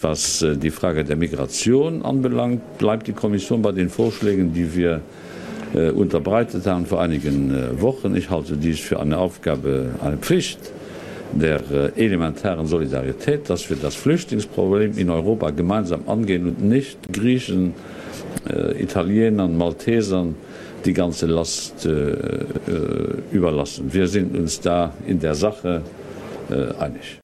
Was äh, die Frage der Migration anbelangt, bleibt die Kommission bei den Vorschlägen, die wir äh, unterbreitet haben vor einigen äh, Wochen. Ich halte dies für eine Aufgabe, eine Pflicht der äh, Solidarität, dass wir das Flüchtlingsproblem in Europa gemeinsam angehen und nicht Griechen, äh, Italienern, Maltesern die ganze Last äh, äh überlassen. Wir sind uns da in der Sache äh, einig.